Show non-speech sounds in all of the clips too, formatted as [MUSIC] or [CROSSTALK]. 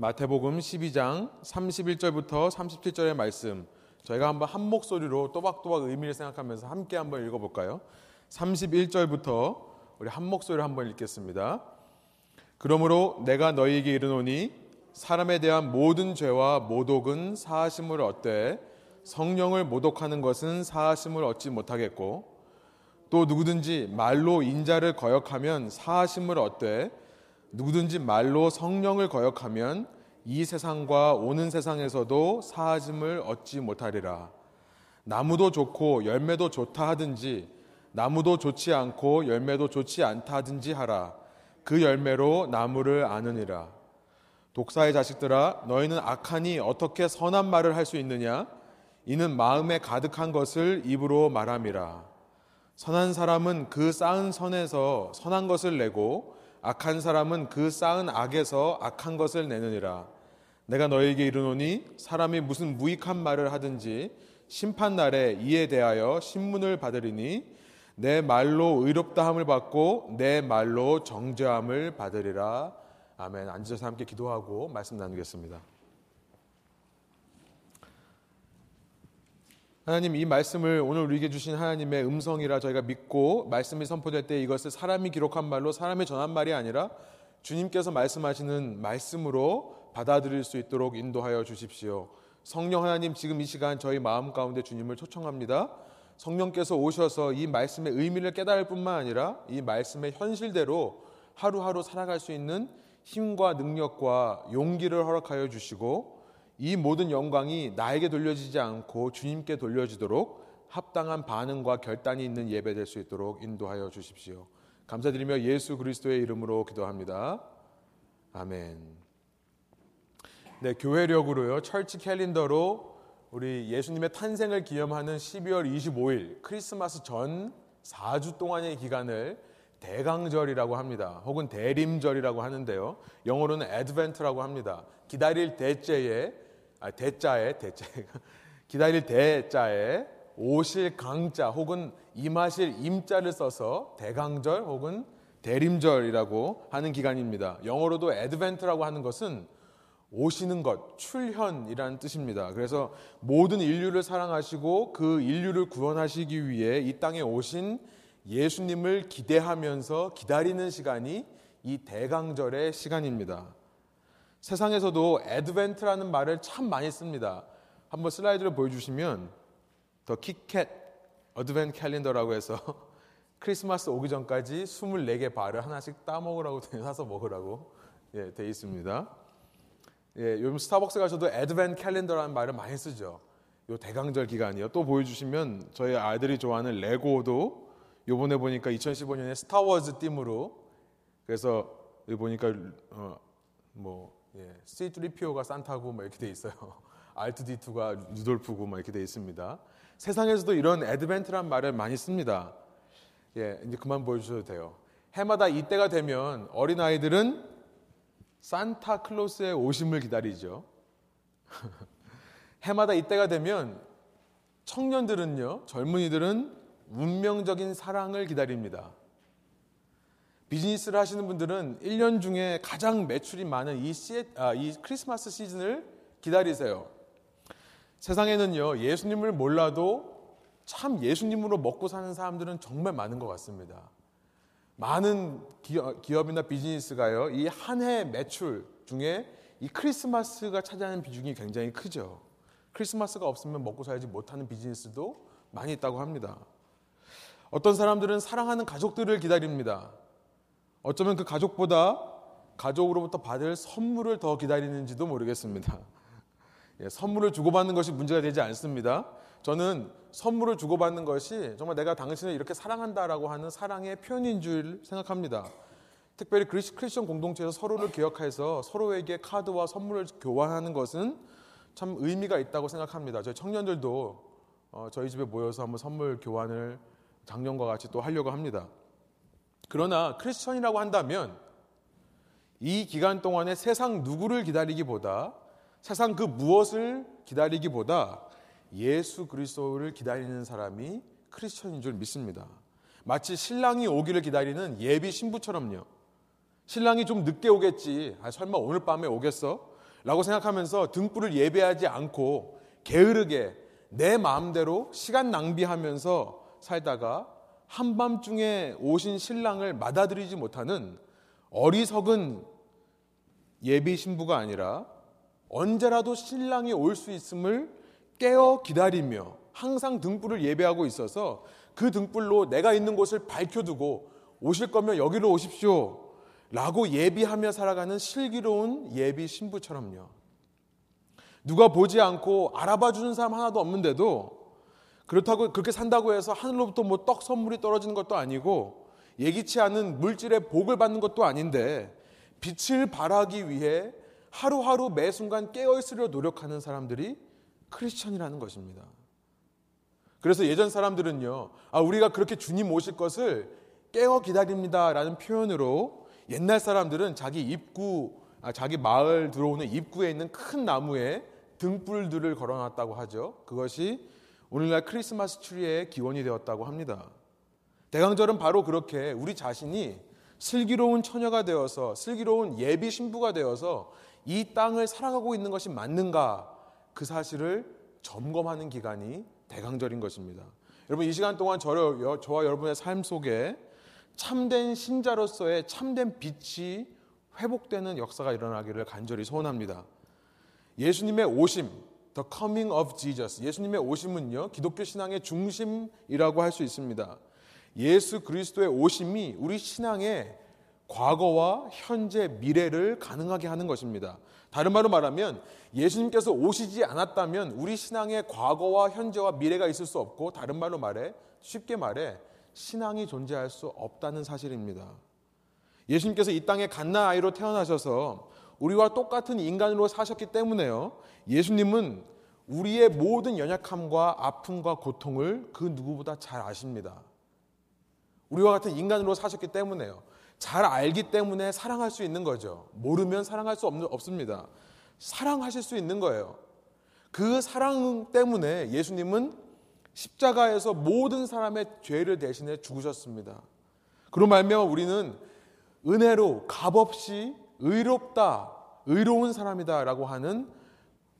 마태복음 12장 31절부터 37절의 말씀 저희가 한번 한 목소리로 또박또박 의미를 생각하면서 함께 한번 읽어볼까요? 31절부터 우리 한 목소리로 한번 읽겠습니다. 그러므로 내가 너희에게 이르노니 사람에 대한 모든 죄와 모독은 사하심을 얻되 성령을 모독하는 것은 사하심을 얻지 못하겠고 또 누구든지 말로 인자를 거역하면 사하심을 얻되 누구든지 말로 성령을 거역하면 이 세상과 오는 세상에서도 사하심을 얻지 못하리라. 나무도 좋고 열매도 좋다 하든지 나무도 좋지 않고 열매도 좋지 않다 하든지 하라. 그 열매로 나무를 아느니라. 독사의 자식들아 너희는 악하니 어떻게 선한 말을 할 수 있느냐? 이는 마음에 가득한 것을 입으로 말함이라. 선한 사람은 그 쌓은 선에서 선한 것을 내고 악한 사람은 그 쌓은 악에서 악한 것을 내느니라. 내가 너에게 이르노니 사람이 무슨 무익한 말을 하든지 심판 날에 이에 대하여 신문을 받으리니 내 말로 의롭다함을 받고 내 말로 정죄함을 받으리라. 아멘. 앉으셔서 함께 기도하고 말씀 나누겠습니다. 하나님 이 말씀을 오늘 우리에게 주신 하나님의 음성이라 저희가 믿고 말씀이 선포될 때 이것을 사람이 기록한 말로 사람이 전한 말이 아니라 주님께서 말씀하시는 말씀으로 받아들일 수 있도록 인도하여 주십시오. 성령 하나님 지금 이 시간 저희 마음 가운데 주님을 초청합니다. 성령께서 오셔서 이 말씀의 의미를 깨달을 뿐만 아니라 이 말씀의 현실대로 하루하루 살아갈 수 있는 힘과 능력과 용기를 허락하여 주시고 이 모든 영광이 나에게 돌려지지 않고 주님께 돌려지도록 합당한 반응과 결단이 있는 예배 될 수 있도록 인도하여 주십시오. 감사드리며 예수 그리스도의 이름으로 기도합니다. 아멘. 네, 교회력으로요. 철치 캘린더로 우리 예수님의 탄생을 기념하는 12월 25일 크리스마스 전 4주 동안의 기간을 대강절이라고 합니다. 혹은 대림절이라고 하는데요. 영어로는 애드벤트라고 합니다. 기다릴 대째에 아, 대자에 대자 [LAUGHS] 기다릴 대자에 오실 강자 혹은 임하실 임자를 써서 대강절 혹은 대림절이라고 하는 기간입니다. 영어로도 애드벤트라고 하는 것은 오시는 것, 출현이라는 뜻입니다. 그래서 모든 인류를 사랑하시고 그 인류를 구원하시기 위해 이 땅에 오신 예수님을 기대하면서 기다리는 시간이 이 대강절의 시간입니다. 세상에서도 Advent라는 말을 참 많이 씁니다. 한번 슬라이드를 보여주시면 the KitKat Advent calendar라고 해서 [LAUGHS] 크리스마스 오기 전까지 24개 bar를 하나씩 따먹으라고 [LAUGHS] 사서 먹으라고 예, 돼 있습니다. 예, 요즘 스타벅스 가셔도 Advent calendar라는 말을 많이 쓰죠. 요 대강절 기간이요. 또 보여주시면 저희 아이들이 좋아하는 레고도 요번에 보니까 2015년에 스타워즈 띠으로 그래서 여기 보니까 어, 뭐 예, C3PO가 산타고 막 이렇게 돼 있어요. R2D2가 루돌프고 막 이렇게 돼 있습니다. 세상에서도 이런 애드벤트란 말을 많이 씁니다. 예, 이제 그만 보여주셔도 돼요. 해마다 이때가 되면 어린 아이들은 산타 클로스의 오심을 기다리죠. [LAUGHS] 해마다 이때가 되면 청년들은요, 젊은이들은 운명적인 사랑을 기다립니다. 비즈니스를 하시는 분들은 1년 중에 가장 매출이 많은 이, 시, 아, 이 크리스마스 시즌을 기다리세요. 세상에는요, 예수님을 몰라도 참 예수님으로 먹고 사는 사람들은 정말 많은 것 같습니다. 많은 기업, 이나 비즈니스가요, 이 한 해 매출 중에 이 크리스마스가 차지하는 비중이 굉장히 크죠. 크리스마스가 없으면 먹고 살지 못하는 비즈니스도 많이 있다고 합니다. 어떤 사람들은 사랑하는 가족들을 기다립니다. 어쩌면 그 가족보다 가족으로부터 받을 선물을 더 기다리는지도 모르겠습니다. 예, 선물을 주고받는 것이 문제가 되지 않습니다. 저는 선물을 주고받는 것이 정말 내가 당신을 이렇게 사랑한다라고 하는 사랑의 표현인 줄 생각합니다. 특별히 크리스천 공동체에서 서로를 기억해서 서로에게 카드와 선물을 교환하는 것은 참 의미가 있다고 생각합니다. 저희 청년들도 어, 저희 집에 모여서 한번 선물 교환을 작년과 같이 또 하려고 합니다. 그러나 크리스천이라고 한다면 이 기간 동안에 세상 누구를 기다리기보다 세상 그 무엇을 기다리기보다 예수 그리스도를 기다리는 사람이 크리스천인 줄 믿습니다. 마치 신랑이 오기를 기다리는 예비 신부처럼요. 신랑이 좀 늦게 오겠지. 아, 설마 오늘 밤에 오겠어? 라고 생각하면서 등불을 예배하지 않고 게으르게 내 마음대로 시간 낭비하면서 살다가 한밤중에 오신 신랑을 받아들이지 못하는 어리석은 예비 신부가 아니라 언제라도 신랑이 올 수 있음을 깨어 기다리며 항상 등불을 예배하고 있어서 그 등불로 내가 있는 곳을 밝혀두고 오실 거면 여기로 오십시오. 라고 예비하며 살아가는 슬기로운 예비 신부처럼요. 누가 보지 않고 알아봐 주는 사람 하나도 없는데도 그렇다고 그렇게 산다고 해서 하늘로부터 뭐 떡 선물이 떨어지는 것도 아니고 예기치 않은 물질의 복을 받는 것도 아닌데 빛을 발하기 위해 하루하루 매 순간 깨어 있으려 노력하는 사람들이 크리스천이라는 것입니다. 그래서 예전 사람들은요, 아, 우리가 그렇게 주님 오실 것을 깨어 기다립니다 라는 표현으로 옛날 사람들은 자기 입구, 아, 자기 마을 들어오는 입구에 있는 큰 나무에 등불들을 걸어놨다고 하죠. 그것이 오늘날 크리스마스 트리의 기원이 되었다고 합니다. 대강절은 바로 그렇게 우리 자신이 슬기로운 처녀가 되어서 슬기로운 예비 신부가 되어서 이 땅을 살아가고 있는 것이 맞는가 그 사실을 점검하는 기간이 대강절인 것입니다. 여러분 이 시간 동안 저를, 저와 여러분의 삶 속에 참된 신자로서의 참된 빛이 회복되는 역사가 일어나기를 간절히 소원합니다. 예수님의 오심, The Coming of Jesus. 예수님의 오심은요, 기독교 신앙의 중심이라고 할 수 있습니다. 예수 그리스도의 오심이 우리 신앙의 과거와 현재, 미래를 가능하게 하는 것입니다. 다른 말로 말하면 예수님께서 오시지 않았다면 우리 신앙의 과거와 현재와 미래가 있을 수 없고 다른 말로 말해 쉽게 말해 신앙이 존재할 수 없다는 사실입니다. 예수님께서 이 땅에 갓난 아이로 태어나셔서 우리와 똑같은 인간으로 사셨기 때문에요. 예수님은 우리의 모든 연약함과 아픔과 고통을 그 누구보다 잘 아십니다. 우리와 같은 인간으로 사셨기 때문에요. 잘 알기 때문에 사랑할 수 있는 거죠. 모르면 사랑할 수 없 습니다. 사랑하실 수 있는 거예요. 그 사랑 때문에 예수님은 십자가에서 모든 사람의 죄를 대신해 죽으셨습니다. 그로 말미암아 우리는 은혜로 값없이 의롭다, 의로운 사람이다라고 하는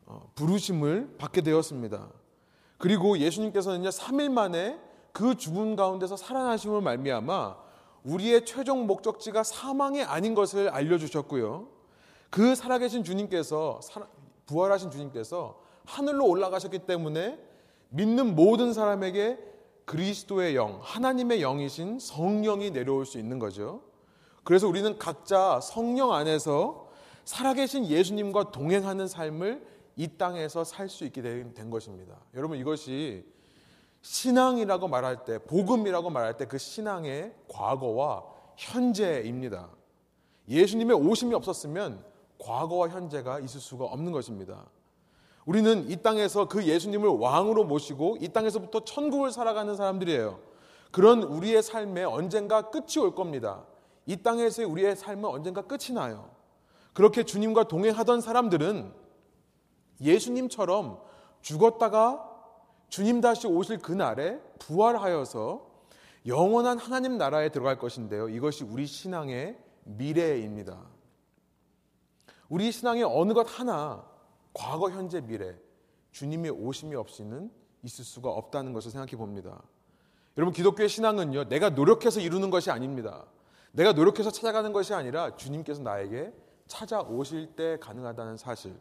어, 부르심을 받게 되었습니다. 그리고 예수님께서는 3일 만에 그 죽음 가운데서 살아나심을 말미암아 우리의 최종 목적지가 사망이 아닌 것을 알려주셨고요. 그 살아계신 주님께서 부활하신 주님께서 하늘로 올라가셨기 때문에 믿는 모든 사람에게 그리스도의 영, 하나님의 영이신 성령이 내려올 수 있는 거죠. 그래서 우리는 각자 성령 안에서 살아계신 예수님과 동행하는 삶을 이 땅에서 살 수 있게 된 것입니다. 여러분 이것이 신앙이라고 말할 때, 복음이라고 말할 때 그 신앙의 과거와 현재입니다. 예수님의 오심이 없었으면 과거와 현재가 있을 수가 없는 것입니다. 우리는 이 땅에서 그 예수님을 왕으로 모시고 이 땅에서부터 천국을 살아가는 사람들이에요. 그런 우리의 삶에 언젠가 끝이 올 겁니다. 이 땅에서의 우리의 삶은 언젠가 끝이 나요. 그렇게 주님과 동행하던 사람들은 예수님처럼 죽었다가 주님 다시 오실 그날에 부활하여서 영원한 하나님 나라에 들어갈 것인데요. 이것이 우리 신앙의 미래입니다. 우리 신앙의 어느 것 하나 과거, 현재, 미래 주님의 오심이 없이는 있을 수가 없다는 것을 생각해 봅니다. 여러분 기독교의 신앙은요. 내가 노력해서 이루는 것이 아닙니다. 내가 노력해서 찾아가는 것이 아니라 주님께서 나에게 찾아오실 때 가능하다는 사실.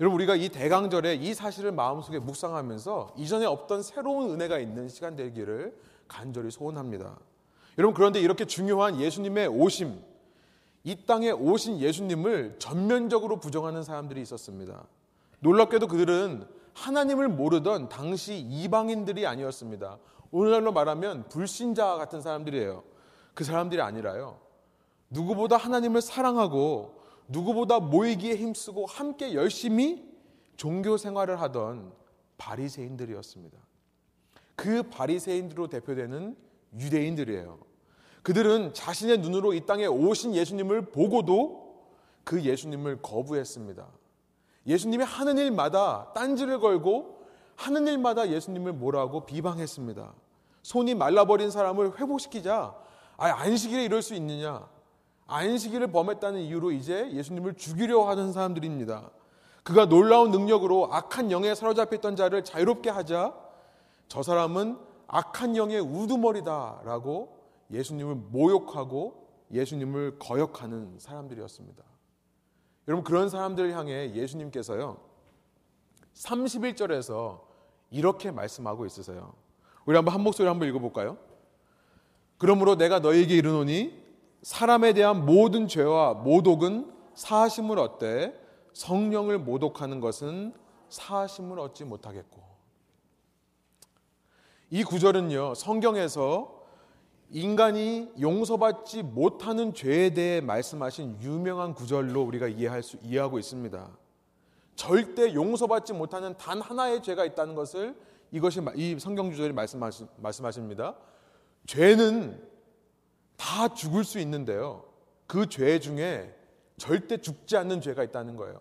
여러분 우리가 이 대강절에 이 사실을 마음속에 묵상하면서 이전에 없던 새로운 은혜가 있는 시간 되기를 간절히 소원합니다. 여러분 그런데 이렇게 중요한 예수님의 오심, 이 땅에 오신 예수님을 전면적으로 부정하는 사람들이 있었습니다. 놀랍게도 그들은 하나님을 모르던 당시 이방인들이 아니었습니다. 오늘날로 말하면 불신자 같은 사람들이에요. 그 사람들이 아니라요. 누구보다 하나님을 사랑하고 누구보다 모이기에 힘쓰고 함께 열심히 종교 생활을 하던 바리새인들이었습니다. 그 바리새인들로 대표되는 유대인들이에요. 그들은 자신의 눈으로 이 땅에 오신 예수님을 보고도 그 예수님을 거부했습니다. 예수님이 하는 일마다 딴지를 걸고 하는 일마다 예수님을 뭐라고 비방했습니다. 손이 말라버린 사람을 회복시키자 아, 안식일에 이럴 수 있느냐? 안식일을 범했다는 이유로 이제 예수님을 죽이려 하는 사람들입니다. 그가 놀라운 능력으로 악한 영에 사로잡혀 있던 자를 자유롭게 하자 저 사람은 악한 영의 우두머리다라고 예수님을 모욕하고 예수님을 거역하는 사람들이었습니다. 여러분 그런 사람들을 향해 예수님께서요 31절에서 이렇게 말씀하고 있으세요. 우리 한번 한 목소리 한번 읽어 볼까요? 그러므로 내가 너에게 이르노니 사람에 대한 모든 죄와 모독은 사심을 얻되 성령을 모독하는 것은 사심을 얻지 못하겠고 이 구절은요 성경에서 인간이 용서받지 못하는 죄에 대해 말씀하신 유명한 구절로 우리가 이해할 수 이해하고 있습니다. 절대 용서받지 못하는 단 하나의 죄가 있다는 것을 이것이 이 성경 구절이 말씀하시, 말씀하십니다. 죄는 다 죽을 수 있는데요. 그 죄 중에 절대 죽지 않는 죄가 있다는 거예요.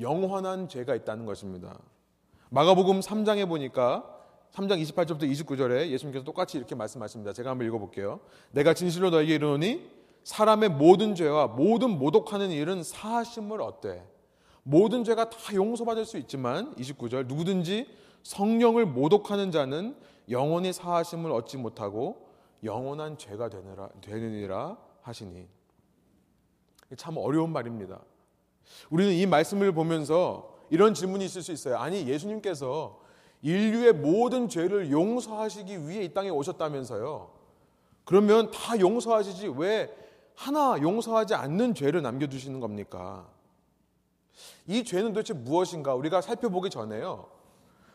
영원한 죄가 있다는 것입니다. 마가복음 3장에 보니까 3장 28절부터 29절에 예수님께서 똑같이 이렇게 말씀하십니다. 제가 한번 읽어볼게요. 내가 진실로 너에게 이르노니 사람의 모든 죄와 모든 모독하는 일은 사심을 얻되 모든 죄가 다 용서받을 수 있지만 29절 누구든지 성령을 모독하는 자는 영원히 사하심을 얻지 못하고 영원한 죄가 되느라, 되느니라 하시니 참 어려운 말입니다. 우리는 이 말씀을 보면서 이런 질문이 있을 수 있어요. 아니 예수님께서 인류의 모든 죄를 용서하시기 위해 이 땅에 오셨다면서요. 그러면 다 용서하시지 왜 하나 용서하지 않는 죄를 남겨두시는 겁니까? 이 죄는 도대체 무엇인가 우리가 살펴보기 전에요.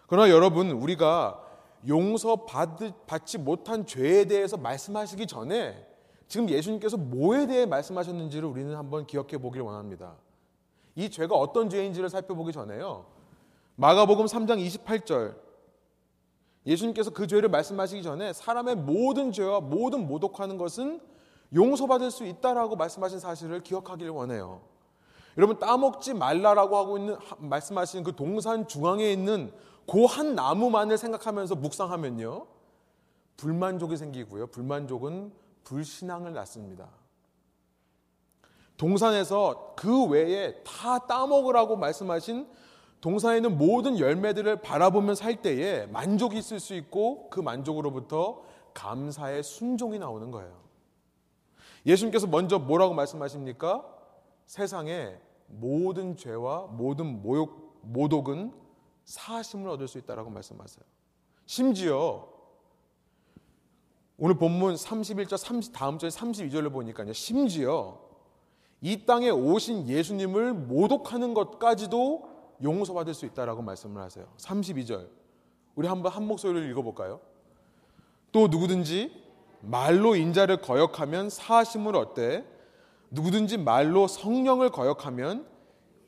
그러나 여러분 우리가 용서받지 못한 죄에 대해서 말씀하시기 전에 지금 예수님께서 뭐에 대해 말씀하셨는지를 우리는 한번 기억해 보길 원합니다. 이 죄가 어떤 죄인지를 살펴보기 전에요. 마가복음 3장 28절 예수님께서 그 죄를 말씀하시기 전에 사람의 모든 죄와 모든 모독하는 것은 용서받을 수 있다라고 말씀하신 사실을 기억하기를 원해요. 여러분 따먹지 말라라고 하고 있는 말씀하시는 그 동산 중앙에 있는 그 한 나무만을 생각하면서 묵상하면요. 불만족이 생기고요. 불만족은 불신앙을 낳습니다. 동산에서 그 외에 다 따먹으라고 말씀하신 동산에 있는 모든 열매들을 바라보면 살 때에 만족이 있을 수 있고 그 만족으로부터 감사의 순종이 나오는 거예요. 예수님께서 먼저 뭐라고 말씀하십니까? 세상에 모든 죄와 모든 모욕, 모독은 사심을 얻을 수 있다라고 말씀하세요. 심지어 오늘 본문 31절 30 다음 절 32절을 보니까요. 심지어 이 땅에 오신 예수님을 모독하는 것까지도 용서받을 수 있다라고 말씀을 하세요. 32절. 우리 한번 한 목소리를 읽어 볼까요? 또 누구든지 말로 인자를 거역하면 사심을 얻되 누구든지 말로 성령을 거역하면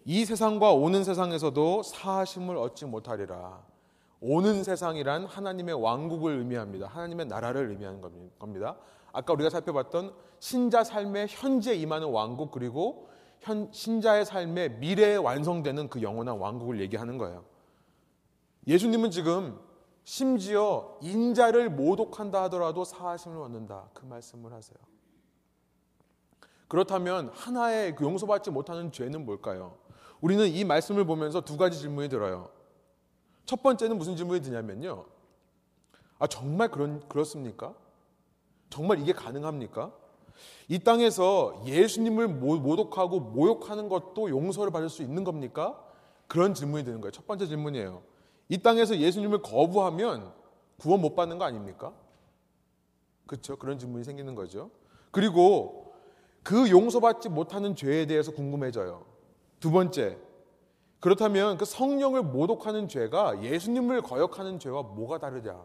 이 세상과 오는 세상에서도 사심을 얻지 못하리라. 오는 세상이란 하나님의 왕국을 의미합니다. 하나님의 나라를 의미하는 겁니다. 아까 우리가 살펴봤던 신자 삶의 현재 임하는 왕국 그리고 현, 신자의 삶의 미래에 완성되는 그 영원한 왕국을 얘기하는 거예요. 예수님은 지금 심지어 인자를 모독한다 하더라도 사하심을 얻는다. 그 말씀을 하세요. 그렇다면 하나의 그 용서받지 못하는 죄는 뭘까요? 우리는 이 말씀을 보면서 두 가지 질문이 들어요. 첫 번째는 무슨 질문이 드냐면요. 아, 정말 그런, 그렇습니까? 정말 이게 가능합니까? 이 땅에서 예수님을 모독하고 모욕하는 것도 용서를 받을 수 있는 겁니까? 그런 질문이 드는 거예요. 첫 번째 질문이에요. 이 땅에서 예수님을 거부하면 구원 못 받는 거 아닙니까? 그렇죠. 그런 질문이 생기는 거죠. 그리고 그 용서받지 못하는 죄에 대해서 궁금해져요. 두 번째. 그렇다면 그 성령을 모독하는 죄가 예수님을 거역하는 죄와 뭐가 다르냐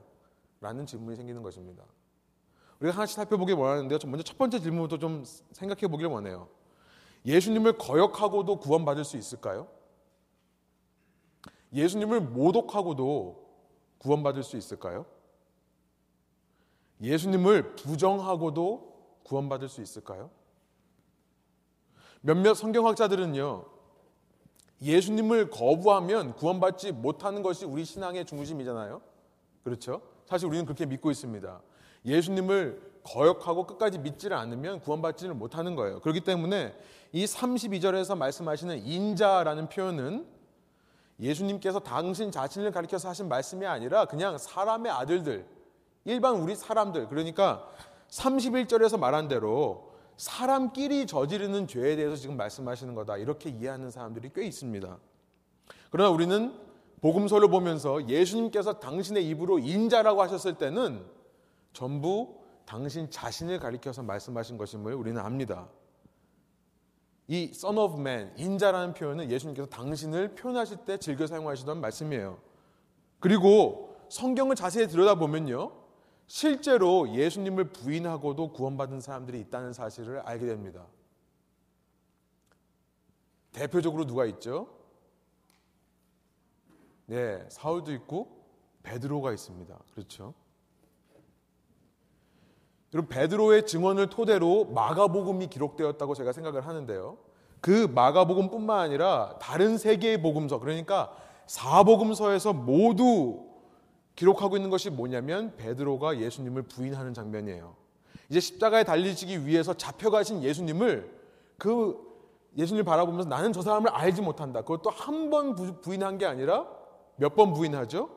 라는 질문이 생기는 것입니다. 우리가 하나씩 살펴보길 원하는데요. 먼저 첫 번째 질문부터 좀 생각해 보길 원해요. 예수님을 거역하고도 구원받을 수 있을까요? 예수님을 모독하고도 구원받을 수 있을까요? 예수님을 부정하고도 구원받을 수 있을까요? 몇몇 성경학자들은요, 예수님을 거부하면 구원받지 못하는 것이 우리 신앙의 중심이잖아요. 그렇죠? 사실 우리는 그렇게 믿고 있습니다. 예수님을 거역하고 끝까지 믿지를 않으면 구원받지를 못하는 거예요. 그렇기 때문에 이 32절에서 말씀하시는 인자라는 표현은 예수님께서 당신 자신을 가리켜서 하신 말씀이 아니라 그냥 사람의 아들들, 일반 우리 사람들, 그러니까 31절에서 말한 대로 사람끼리 저지르는 죄에 대해서 지금 말씀하시는 거다. 이렇게 이해하는 사람들이 꽤 있습니다. 그러나 우리는 복음서를 보면서 예수님께서 당신의 입으로 인자라고 하셨을 때는 전부 당신 자신을 가리켜서 말씀하신 것임을 우리는 압니다. 이 Son of Man, 인자라는 표현은 예수님께서 당신을 표현하실 때 즐겨 사용하시던 말씀이에요. 그리고 성경을 자세히 들여다보면요. 실제로 예수님을 부인하고도 구원받은 사람들이 있다는 사실을 알게 됩니다. 대표적으로 누가 있죠? 네, 사울도 있고 베드로가 있습니다. 그렇죠? 여러분 베드로의 증언을 토대로 마가복음이 기록되었다고 제가 생각을 하는데요. 그 마가복음뿐만 아니라 다른 세 개의 복음서 그러니까 사복음서에서 모두 기록하고 있는 것이 뭐냐면 베드로가 예수님을 부인하는 장면이에요. 이제 십자가에 달리시기 위해서 잡혀가신 예수님을 그 예수님을 바라보면서 나는 저 사람을 알지 못한다. 그것도 한 번 부인한 게 아니라 몇 번 부인하죠?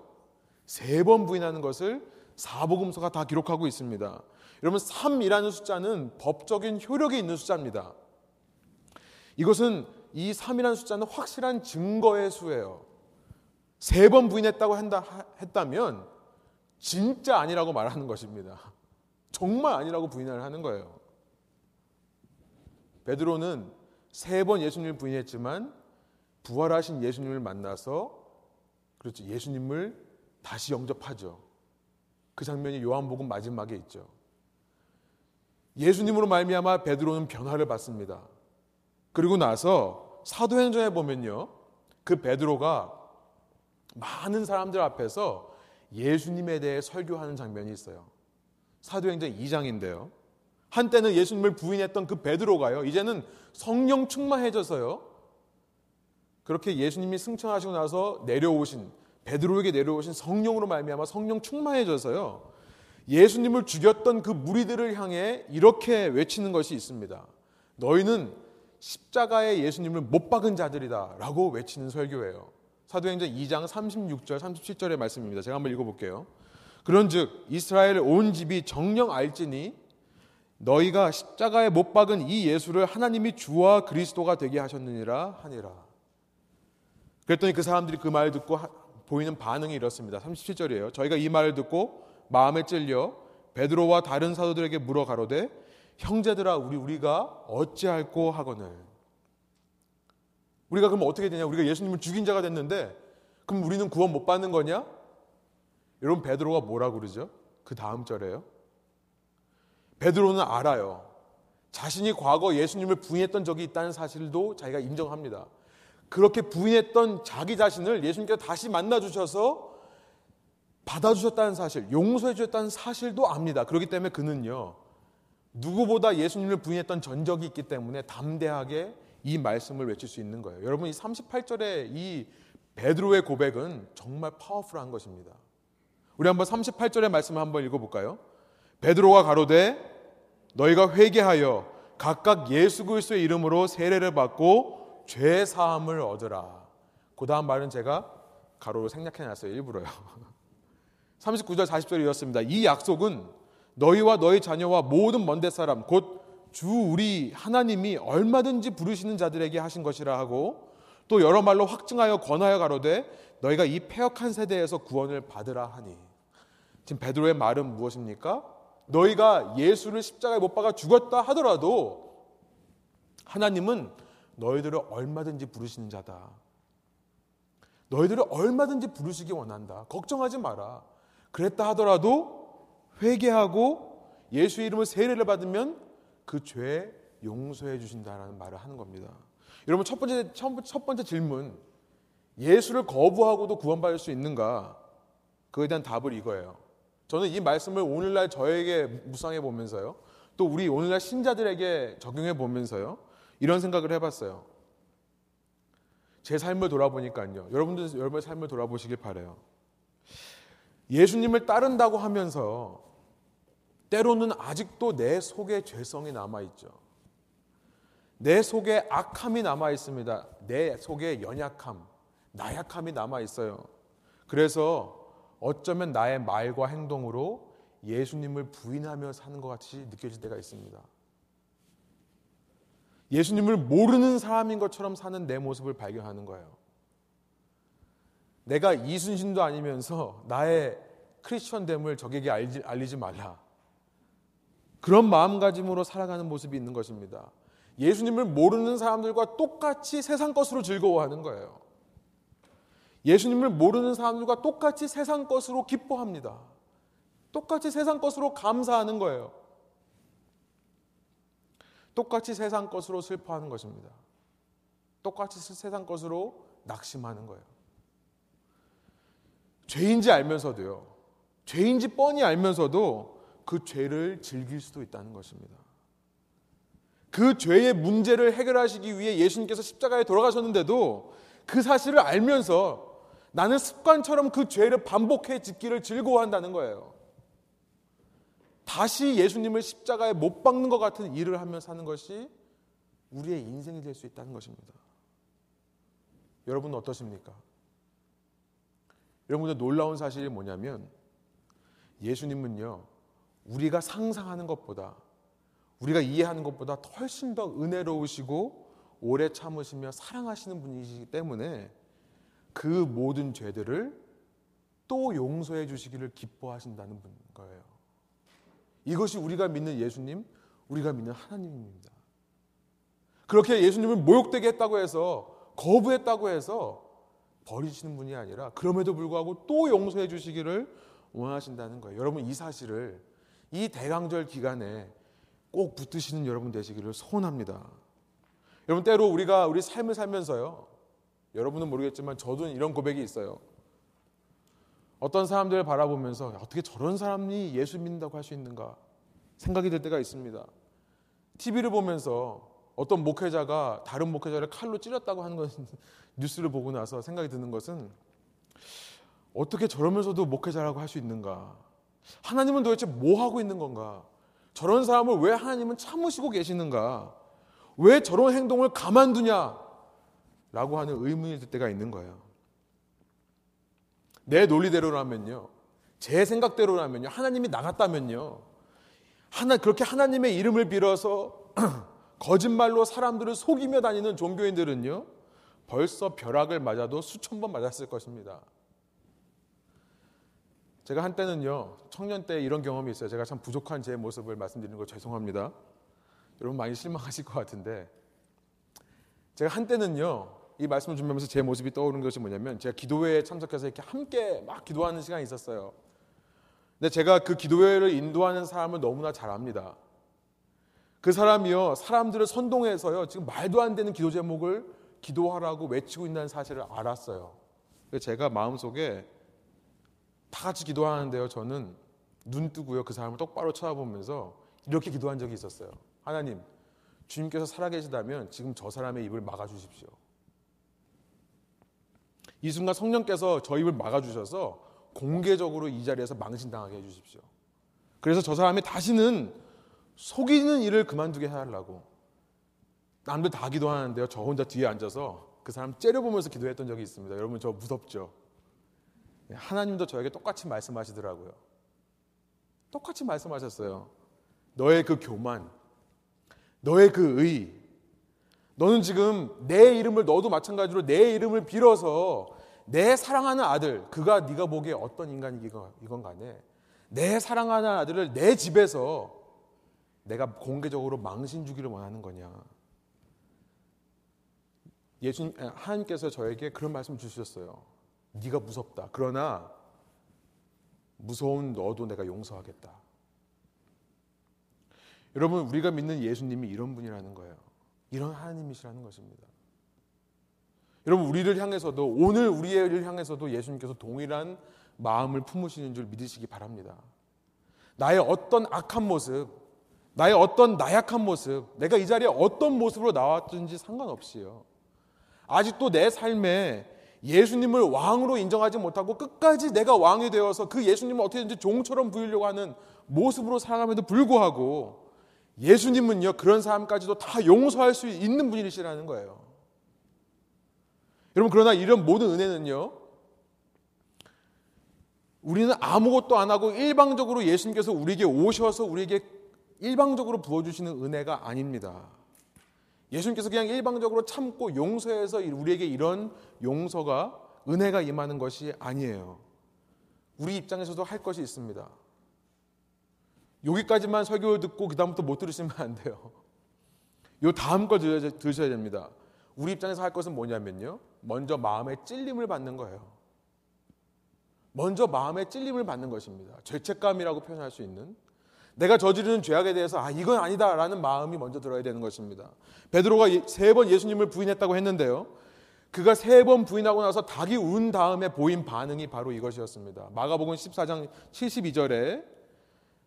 세 번 부인하는 것을 사복음서가 다 기록하고 있습니다. 여러분 3이라는 숫자는 법적인 효력이 있는 숫자입니다. 이것은 이 3이라는 숫자는 확실한 증거의 수예요. 세 번 부인했다고 한다, 했다면 진짜 아니라고 말하는 것입니다. 정말 아니라고 부인을 하는 거예요. 베드로는 세 번 예수님을 부인했지만 부활하신 예수님을 만나서 그렇죠. 예수님을 다시 영접하죠. 그 장면이 요한복음 마지막에 있죠. 예수님으로 말미암아 베드로는 변화를 받습니다. 그리고 나서 사도행전에 보면요. 그 베드로가 많은 사람들 앞에서 예수님에 대해 설교하는 장면이 있어요. 사도행전 2장인데요. 한때는 예수님을 부인했던 그 베드로가요. 이제는 성령 충만해져서요. 그렇게 예수님이 승천하시고 나서 내려오신 베드로에게 내려오신 성령으로 말미암아 성령 충만해져서요. 예수님을 죽였던 그 무리들을 향해 이렇게 외치는 것이 있습니다. 너희는 십자가에 예수님을 못 박은 자들이다 라고 외치는 설교예요. 사도행전 2장 36절, 37절의 말씀입니다. 제가 한번 읽어볼게요. 그런 즉, 이스라엘 온 집이 정령 알지니 너희가 십자가에 못 박은 이 예수를 하나님이 주와 그리스도가 되게 하셨느니라 하니라. 그랬더니 그 사람들이 그 말을 듣고 보이는 반응이 이렇습니다. 37절이에요. 저희가 이 말을 듣고 마음에 찔려 베드로와 다른 사도들에게 물어 가로되 형제들아 우리 우리가 어찌할꼬 하거늘 우리가 그럼 어떻게 되냐? 우리가 예수님을 죽인 자가 됐는데 그럼 우리는 구원 못 받는 거냐? 여러분 베드로가 뭐라고 그러죠? 그 다음 절에요. 베드로는 알아요. 자신이 과거 예수님을 부인했던 적이 있다는 사실도 자기가 인정합니다. 그렇게 부인했던 자기 자신을 예수님께서 다시 만나 주셔서 받아 주셨다는 사실, 용서해 주셨다는 사실도 압니다. 그렇기 때문에 그는요, 누구보다 예수님을 부인했던 전적이 있기 때문에 담대하게 이 말씀을 외칠 수 있는 거예요. 여러분, 이 38절의 이 베드로의 고백은 정말 파워풀한 것입니다. 우리 한번 38절의 말씀을 한번 읽어 볼까요? 베드로가 가로되 너희가 회개하여 각각 예수 그리스도의 이름으로 세례를 받고 죄 사함을 얻으라. 그 다음 말은 제가 가로로 생략해 놨어요. 일부러요. [LAUGHS] 39절 40절에 이렇습니다. 이 약속은 너희와 너희 자녀와 모든 먼데 사람 곧 주 우리 하나님이 얼마든지 부르시는 자들에게 하신 것이라 하고 또 여러 말로 확증하여 권하여 가로되 너희가 이 폐역한 세대에서 구원을 받으라 하니 지금 베드로의 말은 무엇입니까? 너희가 예수를 십자가에 못 박아 죽었다 하더라도 하나님은 너희들을 얼마든지 부르시는 자다. 너희들을 얼마든지 부르시기 원한다. 걱정하지 마라. 그랬다 하더라도 회개하고 예수 이름을 세례를 받으면 그 죄 용서해 주신다라는 말을 하는 겁니다. 여러분 첫 번째 첫 번째 질문 예수를 거부하고도 구원받을 수 있는가? 그에 대한 답을 이거예요. 저는 이 말씀을 오늘날 저에게 묵상해 보면서요. 또 우리 오늘날 신자들에게 적용해 보면서요. 이런 생각을 해봤어요. 제 삶을 돌아보니까요. 여러분들 여러분의 삶을 돌아보시길 바래요. 예수님을 따른다고 하면서 때로는 아직도 내 속에 죄성이 남아 있죠. 내 속에 악함이 남아 있습니다. 내 속에 연약함, 나약함이 남아 있어요. 그래서 어쩌면 나의 말과 행동으로 예수님을 부인하며 사는 것 같이 느껴질 때가 있습니다. 예수님을 모르는 사람인 것처럼 사는 내 모습을 발견하는 거예요. 내가 이순신도 아니면서 나의 크리스천됨을 적에게 알리지 말라. 그런 마음가짐으로 살아가는 모습이 있는 것입니다. 예수님을 모르는 사람들과 똑같이 세상 것으로 즐거워하는 거예요. 예수님을 모르는 사람들과 똑같이 세상 것으로 기뻐합니다. 똑같이 세상 것으로 감사하는 거예요. 똑같이 세상 것으로 슬퍼하는 것입니다. 똑같이 세상 것으로 낙심하는 거예요. 죄인지 알면서도요. 죄인지 뻔히 알면서도 그 죄를 즐길 수도 있다는 것입니다. 그 죄의 문제를 해결하시기 위해 예수님께서 십자가에 돌아가셨는데도 그 사실을 알면서 나는 습관처럼 그 죄를 반복해 짓기를 즐거워한다는 거예요. 다시 예수님을 십자가에 못 박는 것 같은 일을 하며 사는 것이 우리의 인생이 될 수 있다는 것입니다. 여러분은 어떠십니까? 여러분들 놀라운 사실이 뭐냐면 예수님은요, 우리가 상상하는 것보다 우리가 이해하는 것보다 훨씬 더 은혜로우시고 오래 참으시며 사랑하시는 분이시기 때문에 그 모든 죄들을 또 용서해 주시기를 기뻐하신다는 거예요. 이것이 우리가 믿는 예수님, 우리가 믿는 하나님입니다. 그렇게 예수님을 모욕되게 했다고 해서 거부했다고 해서 버리시는 분이 아니라 그럼에도 불구하고 또 용서해 주시기를 원하신다는 거예요. 여러분 이 사실을 이 대강절 기간에 꼭 붙드시는 여러분 되시기를 소원합니다. 여러분 때로 우리가 우리 삶을 살면서요. 여러분은 모르겠지만 저도 이런 고백이 있어요. 어떤 사람들을 바라보면서 어떻게 저런 사람이 예수 믿는다고 할 수 있는가 생각이 들 때가 있습니다. TV를 보면서 어떤 목회자가 다른 목회자를 칼로 찔렀다고 하는 것은 [LAUGHS] 뉴스를 보고 나서 생각이 드는 것은 어떻게 저러면서도 목회자라고 할 수 있는가? 하나님은 도대체 뭐 하고 있는 건가? 저런 사람을 왜 하나님은 참으시고 계시는가? 왜 저런 행동을 가만두냐? 라고 하는 의문이 들 때가 있는 거예요. 내 논리대로라면요. 제 생각대로라면요. 하나님이 나갔다면요. 하나, 그렇게 하나님의 이름을 빌어서 [CLEARS THROAT] 거짓말로 사람들을 속이며 다니는 종교인들은요. 벌써 벼락을 맞아도 수천 번 맞았을 것입니다. 제가 한때는요, 청년 때 이런 경험이 있어요. 제가 참 부족한 제 모습을 말씀드리는 거 죄송합니다. 여러분 많이 실망하실 것 같은데, 제가 한때는요, 이 말씀을 준비하면서 제 모습이 떠오르는 것이 뭐냐면, 제가 기도회에 참석해서 이렇게 함께 막 기도하는 시간이 있었어요. 근데 제가 그 기도회를 인도하는 사람을 너무나 잘 압니다. 그 사람이요, 사람들을 선동해서요, 지금 말도 안 되는 기도 제목을 기도하라고 외치고 있다는 사실을 알았어요. 제가 마음속에 다 같이 기도하는데요. 저는 눈 뜨고요. 그 사람을 똑바로 쳐다보면서 이렇게 기도한 적이 있었어요. 하나님, 주님께서 살아계시다면 지금 저 사람의 입을 막아주십시오. 이 순간 성령께서 저 입을 막아주셔서 공개적으로 이 자리에서 망신당하게 해주십시오. 그래서 저 사람이 다시는 속이는 일을 그만두게 해달라고. 남들 다 기도하는데요. 저 혼자 뒤에 앉아서 그 사람 째려보면서 기도했던 적이 있습니다. 여러분 저 무섭죠? 하나님도 저에게 똑같이 말씀하시더라고요. 똑같이 말씀하셨어요. 너의 그 교만, 너의 그 의, 너는 지금 내 이름을 너도 마찬가지로 내 이름을 빌어서 내 사랑하는 아들, 그가 네가 보기에 어떤 인간이건 간에 내 사랑하는 아들을 내 집에서 내가 공개적으로 망신 주기를 원하는 거냐. 예수님 하나님께서 저에게 그런 말씀 주셨어요. 네가 무섭다. 그러나 무서운 너도 내가 용서하겠다. 여러분 우리가 믿는 예수님이 이런 분이라는 거예요. 이런 하나님이시라는 것입니다. 여러분 우리를 향해서도 오늘 우리를 향해서도 예수님께서 동일한 마음을 품으시는 줄 믿으시기 바랍니다. 나의 어떤 악한 모습, 나의 어떤 나약한 모습, 내가 이 자리에 어떤 모습으로 나왔든지 상관없이요. 아직도 내 삶에 예수님을 왕으로 인정하지 못하고 끝까지 내가 왕이 되어서 그 예수님을 어떻게든지 종처럼 부이려고 하는 모습으로 살아감에도 불구하고 예수님은요, 그런 사람까지도 다 용서할 수 있는 분이시라는 거예요. 여러분, 그러나 이런 모든 은혜는요, 우리는 아무것도 안 하고 일방적으로 예수님께서 우리에게 오셔서 우리에게 일방적으로 부어주시는 은혜가 아닙니다. 예수님께서 그냥 일방적으로 참고 용서해서 우리에게 이런 용서가 은혜가 임하는 것이 아니에요. 우리 입장에서도 할 것이 있습니다. 여기까지만 설교를 듣고 그다음부터 못 들으시면 안 돼요. 요 다음 걸 들으셔야 됩니다. 우리 입장에서 할 것은 뭐냐면요. 먼저 마음의 찔림을 받는 거예요. 먼저 마음의 찔림을 받는 것입니다. 죄책감이라고 표현할 수 있는 내가 저지르는 죄악에 대해서 아 이건 아니다라는 마음이 먼저 들어야 되는 것입니다. 베드로가 세 번 예수님을 부인했다고 했는데요. 그가 세 번 부인하고 나서 닭이 운 다음에 보인 반응이 바로 이것이었습니다. 마가복음 14장 72절에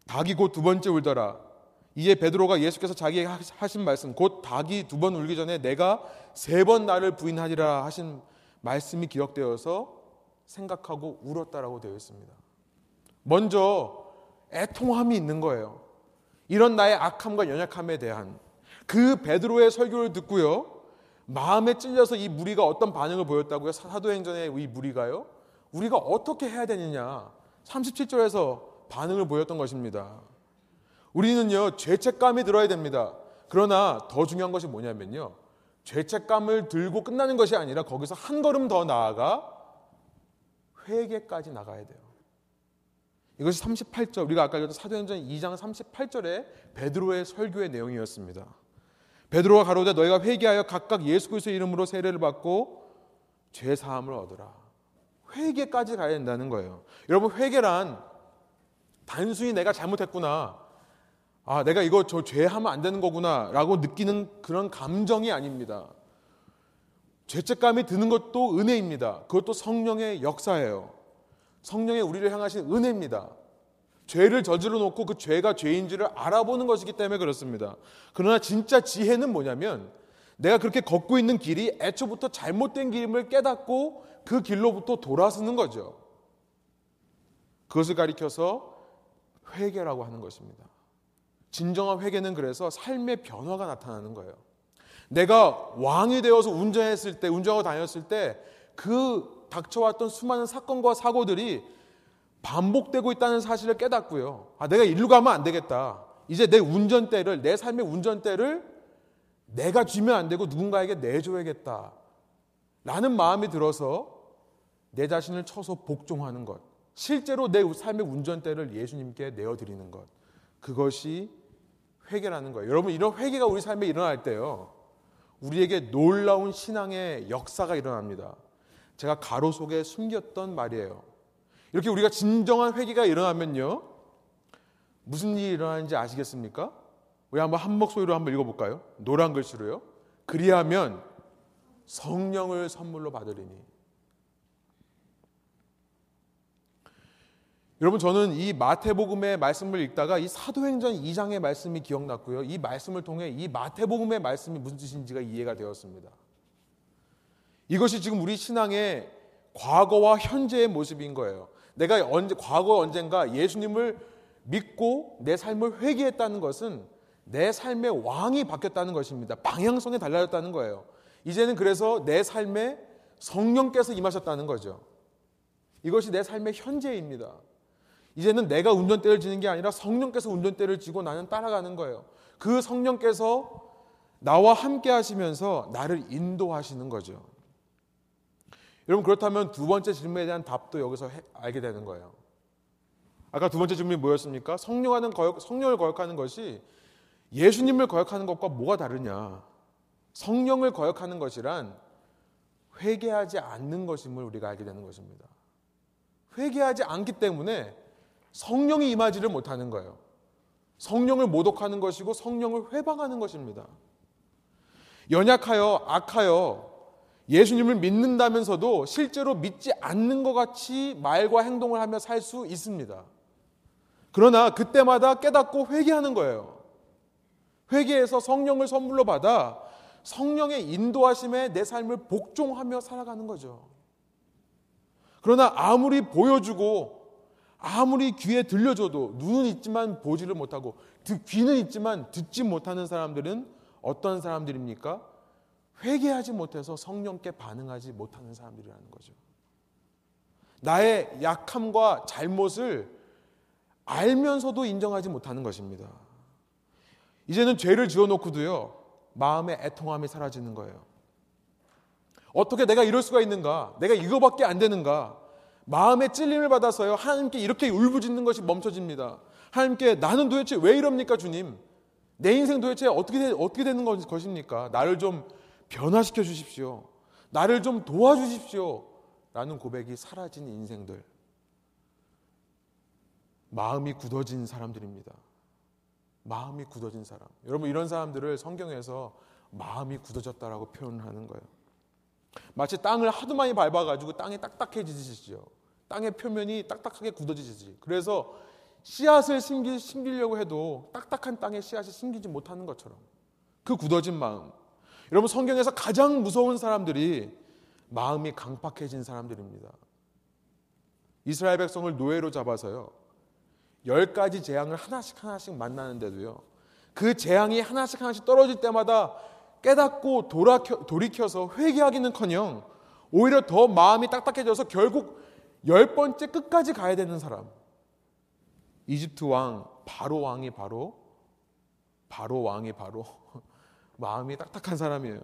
닭이 곧 두 번째 울더라. 이에 베드로가 예수께서 자기에게 하신 말씀 곧 닭이 두 번 울기 전에 내가 세 번 나를 부인하리라 하신 말씀이 기록되어서 생각하고 울었다라고 되어 있습니다. 먼저 애통함이 있는 거예요. 이런 나의 악함과 연약함에 대한 그 베드로의 설교를 듣고요. 마음에 찔려서 이 무리가 어떤 반응을 보였다고요? 사도행전의 이 무리가요. 우리가 어떻게 해야 되느냐? 37절에서 반응을 보였던 것입니다. 우리는요, 죄책감이 들어야 됩니다. 그러나 더 중요한 것이 뭐냐면요. 죄책감을 들고 끝나는 것이 아니라 거기서 한 걸음 더 나아가 회개까지 나가야 돼요. 이것이 38절, 우리가 아까 읽었던 사도행전 2장 38절에 베드로의 설교의 내용이었습니다. 베드로가 가로되 너희가 회개하여 각각 예수 그리스도의 이름으로 세례를 받고 죄 사함을 얻으라. 회개까지 가야 된다는 거예요. 여러분 회개란 단순히 내가 잘못했구나. 아, 내가 이거 저 죄하면 안 되는 거구나. 라고 느끼는 그런 감정이 아닙니다. 죄책감이 드는 것도 은혜입니다. 그것도 성령의 역사예요. 성령의 우리를 향하신 은혜입니다. 죄를 저질러 놓고 그 죄가 죄인지를 알아보는 것이기 때문에 그렇습니다. 그러나 진짜 지혜는 뭐냐면 내가 그렇게 걷고 있는 길이 애초부터 잘못된 길임을 깨닫고 그 길로부터 돌아서는 거죠. 그것을 가리켜서 회개라고 하는 것입니다. 진정한 회개는 그래서 삶의 변화가 나타나는 거예요. 내가 왕이 되어서 운전했을 때, 운전하고 다녔을 때 그 닥쳐왔던 수많은 사건과 사고들이 반복되고 있다는 사실을 깨닫고요. 아, 내가 일로 가면 안 되겠다. 이제 내 운전대를, 내 삶의 운전대를 내가 쥐면 안 되고 누군가에게 내줘야겠다. 라는 마음이 들어서 내 자신을 쳐서 복종하는 것. 실제로 내 삶의 운전대를 예수님께 내어드리는 것. 그것이 회개라는 거예요. 여러분, 이런 회개가 우리 삶에 일어날 때요. 우리에게 놀라운 신앙의 역사가 일어납니다. 제가 가로 속에 숨겼던 말이에요. 이렇게 우리가 진정한 회개가 일어나면요. 무슨 일이 일어나는지 아시겠습니까? 우리 한번 한 목소리로 한번 읽어볼까요? 노란 글씨로요. 그리하면 성령을 선물로 받으리니. 여러분 저는 이 마태복음의 말씀을 읽다가 이 사도행전 2장의 말씀이 기억났고요. 이 말씀을 통해 이 마태복음의 말씀이 무슨 뜻인지가 이해가 되었습니다. 이것이 지금 우리 신앙의 과거와 현재의 모습인 거예요. 내가 언제 과거 언젠가 예수님을 믿고 내 삶을 회개했다는 것은 내 삶의 왕이 바뀌었다는 것입니다. 방향성이 달라졌다는 거예요. 이제는 그래서 내 삶에 성령께서 임하셨다는 거죠. 이것이 내 삶의 현재입니다. 이제는 내가 운전대를 지는 게 아니라 성령께서 운전대를 지고 나는 따라가는 거예요. 그 성령께서 나와 함께 하시면서 나를 인도하시는 거죠. 여러분 그렇다면 두 번째 질문에 대한 답도 여기서 해, 알게 되는 거예요. 아까 두 번째 질문이 뭐였습니까? 성령하는 거역, 성령을 거역하는 것이 예수님을 거역하는 것과 뭐가 다르냐? 성령을 거역하는 것이란 회개하지 않는 것임을 우리가 알게 되는 것입니다. 회개하지 않기 때문에 성령이 임하지를 못하는 거예요. 성령을 모독하는 것이고 성령을 회방하는 것입니다. 연약하여 악하여 예수님을 믿는다면서도 실제로 믿지 않는 것 같이 말과 행동을 하며 살 수 있습니다. 그러나 그때마다 깨닫고 회개하는 거예요. 회개해서 성령을 선물로 받아 성령의 인도하심에 내 삶을 복종하며 살아가는 거죠. 그러나 아무리 보여주고 아무리 귀에 들려줘도 눈은 있지만 보지를 못하고 귀는 있지만 듣지 못하는 사람들은 어떤 사람들입니까? 회개하지 못해서 성령께 반응하지 못하는 사람들이라는 거죠. 나의 약함과 잘못을 알면서도 인정하지 못하는 것입니다. 이제는 죄를 지어놓고도요, 마음의 애통함이 사라지는 거예요. 어떻게 내가 이럴 수가 있는가? 내가 이거밖에 안 되는가? 마음의 찔림을 받아서요, 하나님께 이렇게 울부짖는 것이 멈춰집니다. 하나님께 나는 도대체 왜 이럽니까, 주님? 내 인생 도대체 어떻게, 어떻게 되는 것입니까? 나를 좀 변화시켜 주십시오. 나를 좀 도와주십시오. 라는 고백이 사라진 인생들. 마음이 굳어진 사람들입니다. 마음이 굳어진 사람. 여러분, 이런 사람들을 성경에서 마음이 굳어졌다라고 표현하는 거예요. 마치 땅을 하도 많이 밟아가지고 땅이 딱딱해지시죠. 땅의 표면이 딱딱하게 굳어지지. 그래서 씨앗을 심기, 심기려고 해도 딱딱한 땅에 씨앗이 심기지 못하는 것처럼 그 굳어진 마음. 여러분 성경에서 가장 무서운 사람들이 마음이 강팍해진 사람들입니다. 이스라엘 백성을 노예로 잡아서요. 열 가지 재앙을 하나씩 하나씩 만나는데도요. 그 재앙이 하나씩 하나씩 떨어질 때마다 깨닫고 돌아켜, 돌이켜서 회개하기는커녕 오히려 더 마음이 딱딱해져서 결국 열 번째 끝까지 가야 되는 사람. 이집트 왕 바로 왕이 바로 바로 왕이 바로 마음이 딱딱한 사람이에요.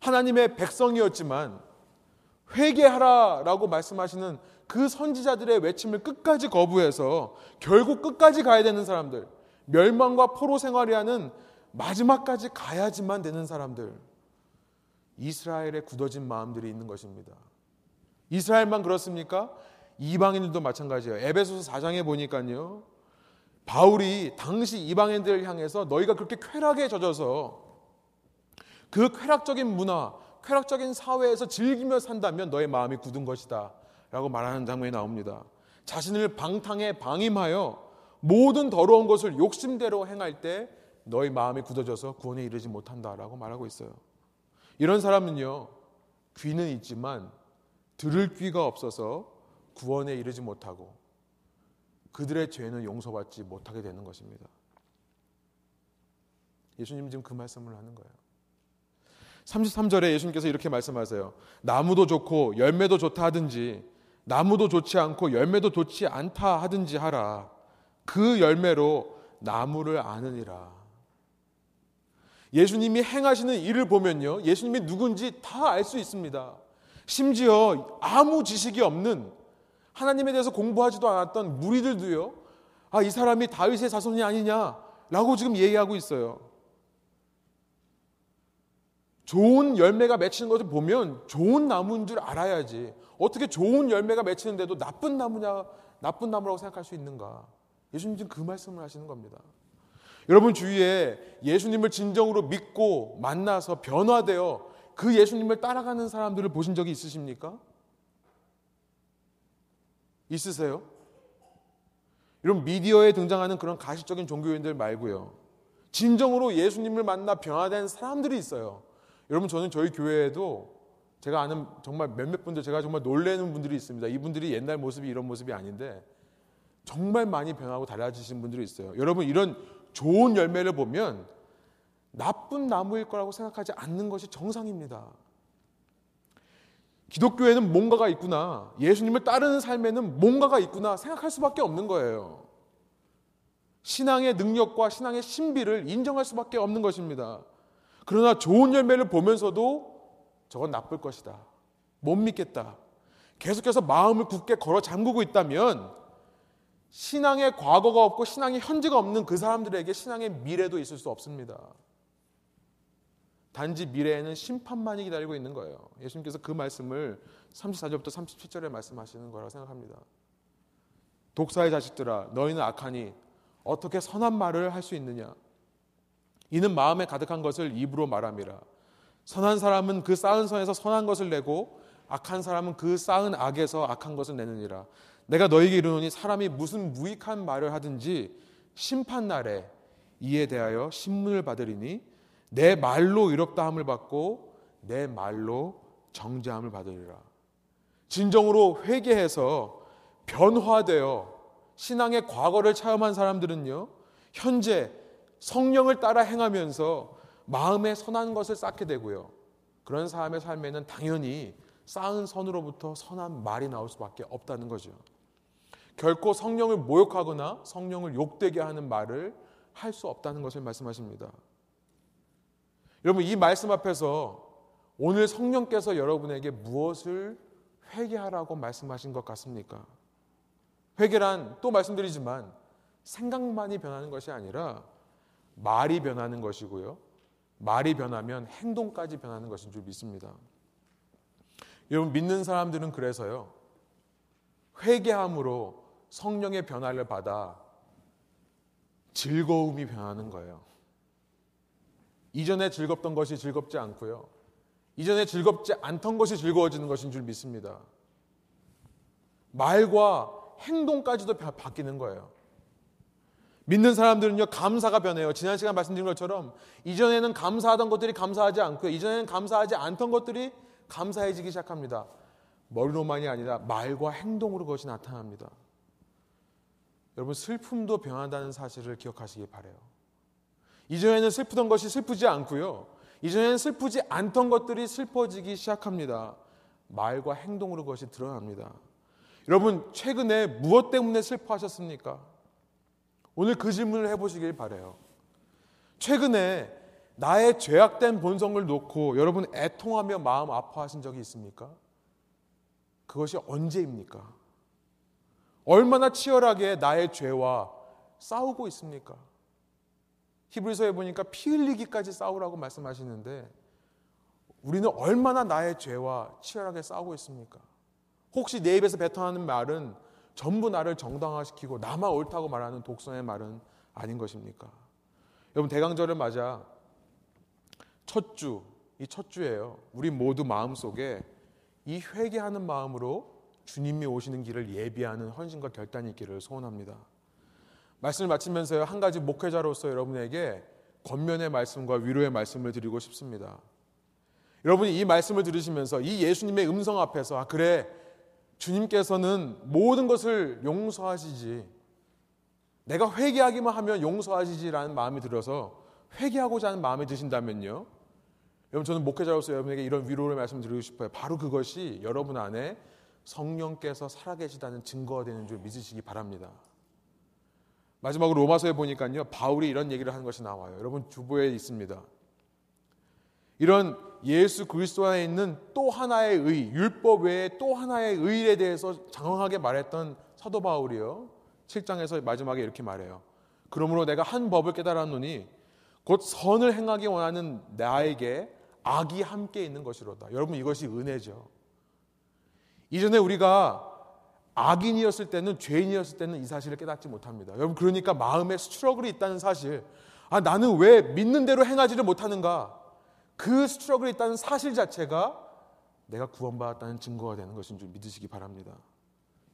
하나님의 백성이었지만 회개하라라고 말씀하시는 그 선지자들의 외침을 끝까지 거부해서 결국 끝까지 가야 되는 사람들, 멸망과 포로 생활이라는 마지막까지 가야지만 되는 사람들, 이스라엘의 굳어진 마음들이 있는 것입니다. 이스라엘만 그렇습니까? 이방인들도 마찬가지예요. 에베소서 4장에 보니까요. 바울이 당시 이방인들을 향해서 너희가 그렇게 쾌락에 젖어서 그 쾌락적인 문화, 쾌락적인 사회에서 즐기며 산다면 너의 마음이 굳은 것이다. 라고 말하는 장면이 나옵니다. 자신을 방탕에 방임하여 모든 더러운 것을 욕심대로 행할 때 너의 마음이 굳어져서 구원에 이르지 못한다 라고 말하고 있어요. 이런 사람은요, 귀는 있지만 들을 귀가 없어서 구원에 이르지 못하고 그들의 죄는 용서받지 못하게 되는 것입니다. 예수님 지금 그 말씀을 하는 거예요. 33절에 예수님께서 이렇게 말씀하세요. 나무도 좋고 열매도 좋다 하든지 나무도 좋지 않고 열매도 좋지 않다 하든지 하라. 그 열매로 나무를 아느니라. 예수님이 행하시는 일을 보면요. 예수님이 누군지 다 알 수 있습니다. 심지어 아무 지식이 없는 하나님에 대해서 공부하지도 않았던 무리들도요. 아, 이 사람이 다윗의 자손이 아니냐라고 지금 얘기하고 있어요. 좋은 열매가 맺히는 것을 보면 좋은 나무인 줄 알아야지. 어떻게 좋은 열매가 맺히는데도 나쁜 나무냐, 나쁜 나무라고 생각할 수 있는가? 예수님 지금 그 말씀을 하시는 겁니다. 여러분 주위에 예수님을 진정으로 믿고 만나서 변화되어 그 예수님을 따라가는 사람들을 보신 적이 있으십니까? 있으세요? 이런 미디어에 등장하는 그런 가시적인 종교인들 말고요. 진정으로 예수님을 만나 변화된 사람들이 있어요. 여러분 저는 저희 교회에도 제가 아는 정말 몇몇 분들 제가 정말 놀래는 분들이 있습니다. 이분들이 옛날 모습이 이런 모습이 아닌데 정말 많이 변하고 달라지신 분들이 있어요. 여러분 이런 좋은 열매를 보면 나쁜 나무일 거라고 생각하지 않는 것이 정상입니다. 기독교에는 뭔가가 있구나. 예수님을 따르는 삶에는 뭔가가 있구나 생각할 수밖에 없는 거예요. 신앙의 능력과 신앙의 신비를 인정할 수밖에 없는 것입니다. 그러나 좋은 열매를 보면서도 저건 나쁠 것이다. 못 믿겠다. 계속해서 마음을 굳게 걸어 잠그고 있다면 신앙의 과거가 없고 신앙의 현재가 없는 그 사람들에게 신앙의 미래도 있을 수 없습니다. 단지 미래에는 심판만이 기다리고 있는 거예요. 예수님께서 그 말씀을 34절부터 37절에 말씀하시는 거라고 생각합니다. 독사의 자식들아 너희는 악하니 어떻게 선한 말을 할 수 있느냐 이는 마음에 가득한 것을 입으로 말함이라. 선한 사람은 그 쌓은 선에서 선한 것을 내고 악한 사람은 그 쌓은 악에서 악한 것을 내느니라. 내가 너에게 이르노니 사람이 무슨 무익한 말을 하든지 심판 날에 이에 대하여 신문을 받으리니 내 말로 의롭다함을 받고 내 말로 정죄함을 받으리라. 진정으로 회개해서 변화되어 신앙의 과거를 체험한 사람들은요, 현재 성령을 따라 행하면서 마음에 선한 것을 쌓게 되고요. 그런 사람의 삶에는 당연히 쌓은 선으로부터 선한 말이 나올 수밖에 없다는 거죠. 결코 성령을 모욕하거나 성령을 욕되게 하는 말을 할 수 없다는 것을 말씀하십니다. 여러분, 이 말씀 앞에서 오늘 성령께서 여러분에게 무엇을 회개하라고 말씀하신 것 같습니까? 회개란 또 말씀드리지만 생각만이 변하는 것이 아니라 말이 변하는 것이고요. 말이 변하면 행동까지 변하는 것인 줄 믿습니다. 여러분 믿는 사람들은 그래서요. 회개함으로 성령의 변화를 받아 즐거움이 변하는 거예요. 이전에 즐겁던 것이 즐겁지 않고요. 이전에 즐겁지 않던 것이 즐거워지는 것인 줄 믿습니다. 말과 행동까지도 바뀌는 거예요. 믿는 사람들은요, 감사가 변해요. 지난 시간 말씀드린 것처럼, 이전에는 감사하던 것들이 감사하지 않고요. 이전에는 감사하지 않던 것들이 감사해지기 시작합니다. 머리로만이 아니라 말과 행동으로 그것이 나타납니다. 여러분, 슬픔도 변한다는 사실을 기억하시기 바래요. 이전에는 슬프던 것이 슬프지 않고요. 이전에는 슬프지 않던 것들이 슬퍼지기 시작합니다. 말과 행동으로 그것이 드러납니다. 여러분, 최근에 무엇 때문에 슬퍼하셨습니까? 오늘 그 질문을 해보시길 바래요. 최근에 나의 죄악된 본성을 놓고 여러분 애통하며 마음 아파하신 적이 있습니까? 그것이 언제입니까? 얼마나 치열하게 나의 죄와 싸우고 있습니까? 히브리서에 보니까 피 흘리기까지 싸우라고 말씀하시는데 우리는 얼마나 나의 죄와 치열하게 싸우고 있습니까? 혹시 내 입에서 뱉어나는 말은 전부 나를 정당화시키고 나만 옳다고 말하는 독선의 말은 아닌 것입니까? 여러분 대강절을 맞아 첫 주, 이 첫 주예요. 우리 모두 마음속에 이 회개하는 마음으로 주님이 오시는 길을 예비하는 헌신과 결단이 있기를 소원합니다. 말씀을 마치면서요. 한 가지 목회자로서 여러분에게 권면의 말씀과 위로의 말씀을 드리고 싶습니다. 여러분이 이 말씀을 들으시면서 이 예수님의 음성 앞에서 아 그래 주님께서는 모든 것을 용서하시지. 내가 회개하기만 하면 용서하시지라는 마음이 들어서 회개하고자 하는 마음이 드신다면요. 여러분 저는 목회자로서 여러분에게 이런 위로를 말씀드리고 싶어요. 바로 그것이 여러분 안에 성령께서 살아계시다는 증거가 되는 줄 믿으시기 바랍니다. 마지막으로 로마서에 보니까요. 바울이 이런 얘기를 하는 것이 나와요. 여러분 주보에 있습니다. 이런 예수 그리스도 안에 있는 또 하나의 의, 율법 외에 또 하나의 의에 대해서 장황하게 말했던 사도 바울이요. 7장에서 마지막에 이렇게 말해요. 그러므로 내가 한 법을 깨달았노니 곧 선을 행하기 원하는 나에게 악이 함께 있는 것이로다. 여러분 이것이 은혜죠. 이전에 우리가 악인이었을 때는 죄인이었을 때는 이 사실을 깨닫지 못합니다. 여러분 그러니까 마음에 스트러글이 있다는 사실. 아 나는 왜 믿는 대로 행하지를 못하는가? 그 스트러글이 있다는 사실 자체가 내가 구원받았다는 증거가 되는 것인 줄 믿으시기 바랍니다.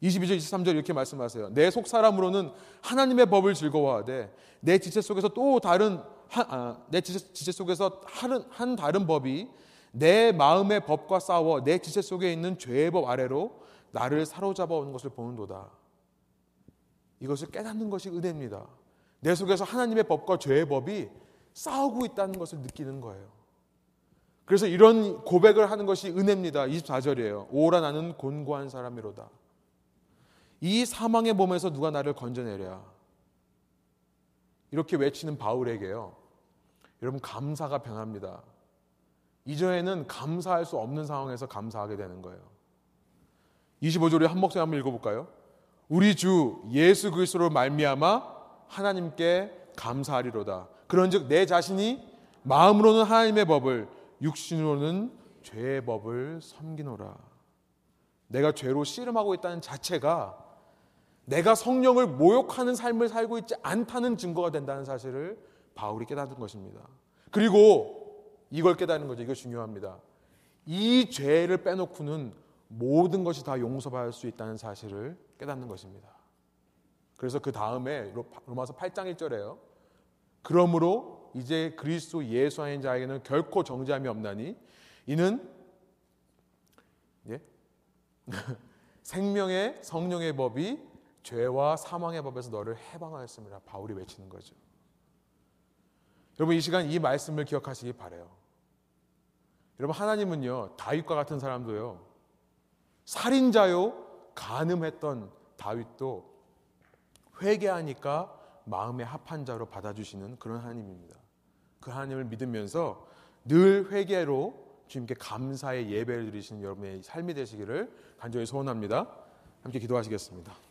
22절, 23절 이렇게 말씀하세요. 내 속 사람으로는 하나님의 법을 즐거워하되 내 지체 속에서 또 다른 한, 아, 내 지체, 지체 속에서 한, 한 다른 법이 내 마음의 법과 싸워 내 지체 속에 있는 죄의 법 아래로 나를 사로잡아 오는 것을 보는도다. 이것을 깨닫는 것이 은혜입니다. 내 속에서 하나님의 법과 죄의 법이 싸우고 있다는 것을 느끼는 거예요. 그래서 이런 고백을 하는 것이 은혜입니다. 24절이에요. 오라 나는 곤고한 사람이로다. 이 사망의 몸에서 누가 나를 건져내랴. 이렇게 외치는 바울에게요. 여러분 감사가 변합니다. 이전에는 감사할 수 없는 상황에서 감사하게 되는 거예요. 25절에 한 목소리 한번 읽어볼까요? 우리 주 예수 그리스도로 말미암아 하나님께 감사하리로다. 그런즉 내 자신이 마음으로는 하나님의 법을 육신으로는 죄의 법을 섬기노라. 내가 죄로 씨름하고 있다는 자체가 내가 성령을 모욕하는 삶을 살고 있지 않다는 증거가 된다는 사실을 바울이 깨닫은 것입니다. 그리고 이걸 깨닫는 거죠. 이거 중요합니다. 이 죄를 빼놓고는 모든 것이 다 용서받을 수 있다는 사실을 깨닫는 것입니다. 그래서 그 다음에 로마서 8장 1절에요. 그러므로 이제 그리스도 예수 안인 자에게는 결코 정죄함이 없나니 이는 예? [LAUGHS] 생명의 성령의 법이 죄와 사망의 법에서 너를 해방하였습니다. 바울이 외치는 거죠. 여러분 이 시간 이 말씀을 기억하시기 바래요. 여러분 하나님은요 다윗과 같은 사람도요 살인자요 간음했던 다윗도 회개하니까 마음의 합한 자로 받아주시는 그런 하나님입니다. 그 하나님을 믿으면서 늘 회개로 주님께 감사의 예배를 드리시는 여러분의 삶이 되시기를 간절히 소원합니다. 함께 기도하시겠습니다.